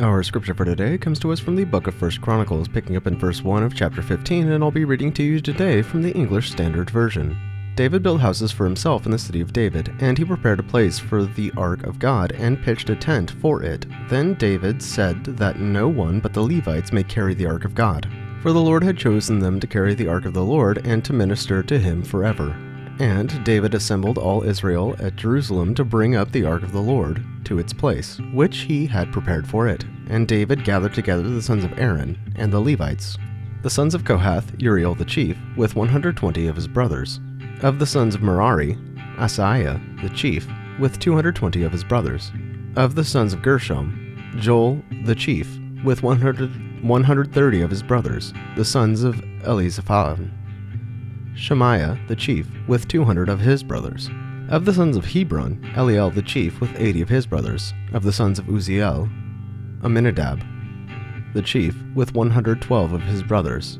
Our scripture for today comes to us from the book of First Chronicles, picking up in verse 1 of chapter 15, and I'll be reading to you today from the English Standard Version. David built houses for himself in the city of David, and he prepared a place for the ark of God and pitched a tent for it. Then David said that no one but the Levites may carry the ark of God, for the Lord had chosen them to carry the ark of the Lord and to minister to him forever. And David assembled all Israel at Jerusalem to bring up the ark of the Lord to its place, which he had prepared for it. And David gathered together the sons of Aaron and the Levites, the sons of Kohath, Uriel the chief, with 120 of his brothers. Of the sons of Merari, Asaiah the chief, with 220 of his brothers. Of the sons of Gershom, Joel the chief, with 100, 130 of his brothers, the sons of Elizaphan. Shemaiah the chief, with 200 of his brothers. Of the sons of Hebron, Eliel the chief, with 80 of his brothers. Of the sons of Uzziel, Amminadab the chief, with 112 of his brothers.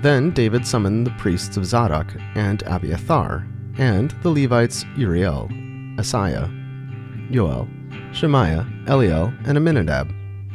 Then David summoned the priests of Zadok and Abiathar, and the Levites Uriel, Asaiah, Joel, Shemaiah, Eliel, and Amminadab,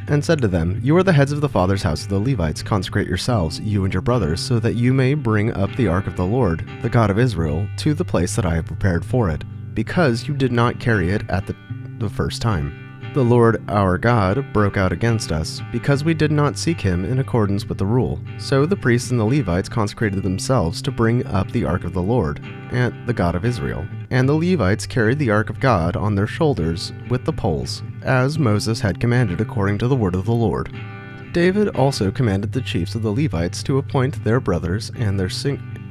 and said to them, You are the heads of the father's house of the Levites. Consecrate yourselves, you and your brothers, so that you may bring up the ark of the Lord, the God of Israel, to the place that I have prepared for it, because you did not carry it at the, the first time. The Lord our God broke out against us, because we did not seek him in accordance with the rule. So the priests and the Levites consecrated themselves to bring up the ark of the Lord, and the God of Israel. And the Levites carried the ark of God on their shoulders with the poles, as Moses had commanded according to the word of the Lord. David also commanded the chiefs of the Levites to appoint their brothers and their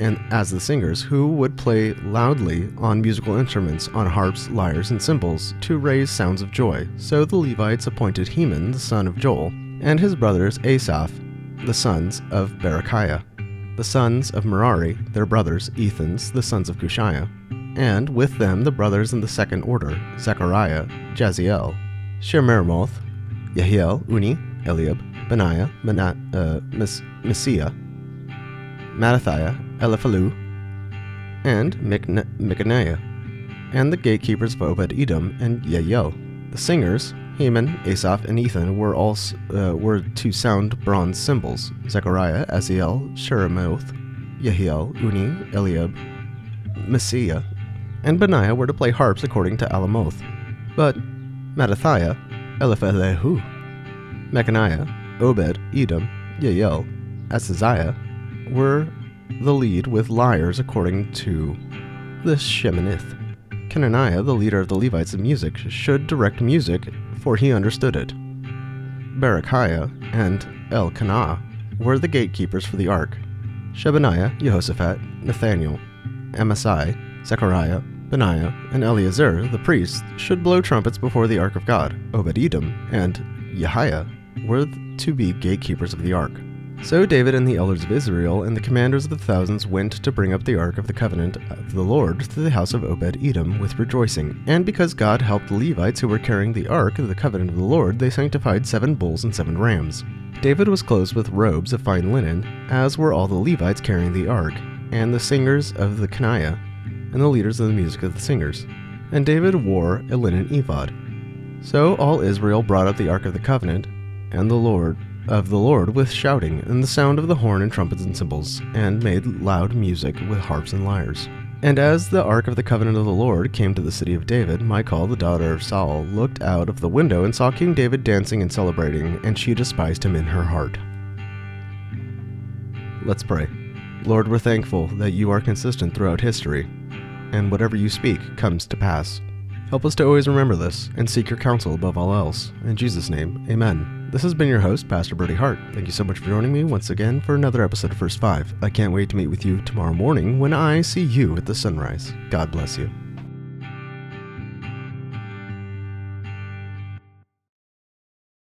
and as the singers who would play loudly on musical instruments on harps, lyres, and cymbals to raise sounds of joy. So the Levites appointed Heman the son of Joel and his brothers Asaph, the sons of Berechiah, the sons of Merari, their brothers Ethans, the sons of Cushiah, and with them the brothers in the second order, Zechariah, Jaaziel, Shemiramoth, Yehiel, Unni, Eliab, Benaiah, Manat, uh, Mes- Messiah, Mattithiah, Eliphelehu, and Mikneiah, and the gatekeepers of Obed Edom and Yael. The singers, Haman, Asaph, and Ethan, were all uh, were to sound bronze cymbals. Zechariah, Aziel, Sheramoth, Yehiel, Unni, Eliab, Messiah, and Benaiah were to play harps according to Alamoth. But Mattithiah, Eliphelehu, Mikneiah, Obed, Edom, Yael, Azaziah were the lead with lyres according to the Sheminith. Chenaniah, the leader of the Levites of music, should direct music, for he understood it. Berechiah and Elkanah were the gatekeepers for the ark. Shebaniah, Jehoshaphat, Nathaniel, Amasai, Zechariah, Benaiah, and Eleazar, the priests, should blow trumpets before the ark of God. Obed Edom and Jehiah were to be gatekeepers of the ark. So David and the elders of Israel and the commanders of the thousands went to bring up the ark of the covenant of the Lord to the house of Obed Edom with rejoicing. And because God helped the Levites who were carrying the ark of the covenant of the Lord, they sanctified seven bulls and seven rams. David was clothed with robes of fine linen, as were all the Levites carrying the ark, and the singers of the Keniah, and the leaders of the music of the singers. And David wore a linen ephod. So all Israel brought up the ark of the covenant, and the Lord of the Lord with shouting and the sound of the horn and trumpets and cymbals, and made loud music with harps and lyres. And as the ark of the covenant of the Lord came to the city of David, Michal, the daughter of Saul, looked out of the window and saw King David dancing and celebrating, and she despised him in her heart. Let's pray. Lord, we're thankful that you are consistent throughout history, and whatever you speak comes to pass. Help us to always remember this and seek your counsel above all else. In Jesus' name, amen. This has been your host, Pastor Brody Hart. Thank you so much for joining me once again for another episode of First Five. I can't wait to meet with you tomorrow morning when I see you at the sunrise. God bless you.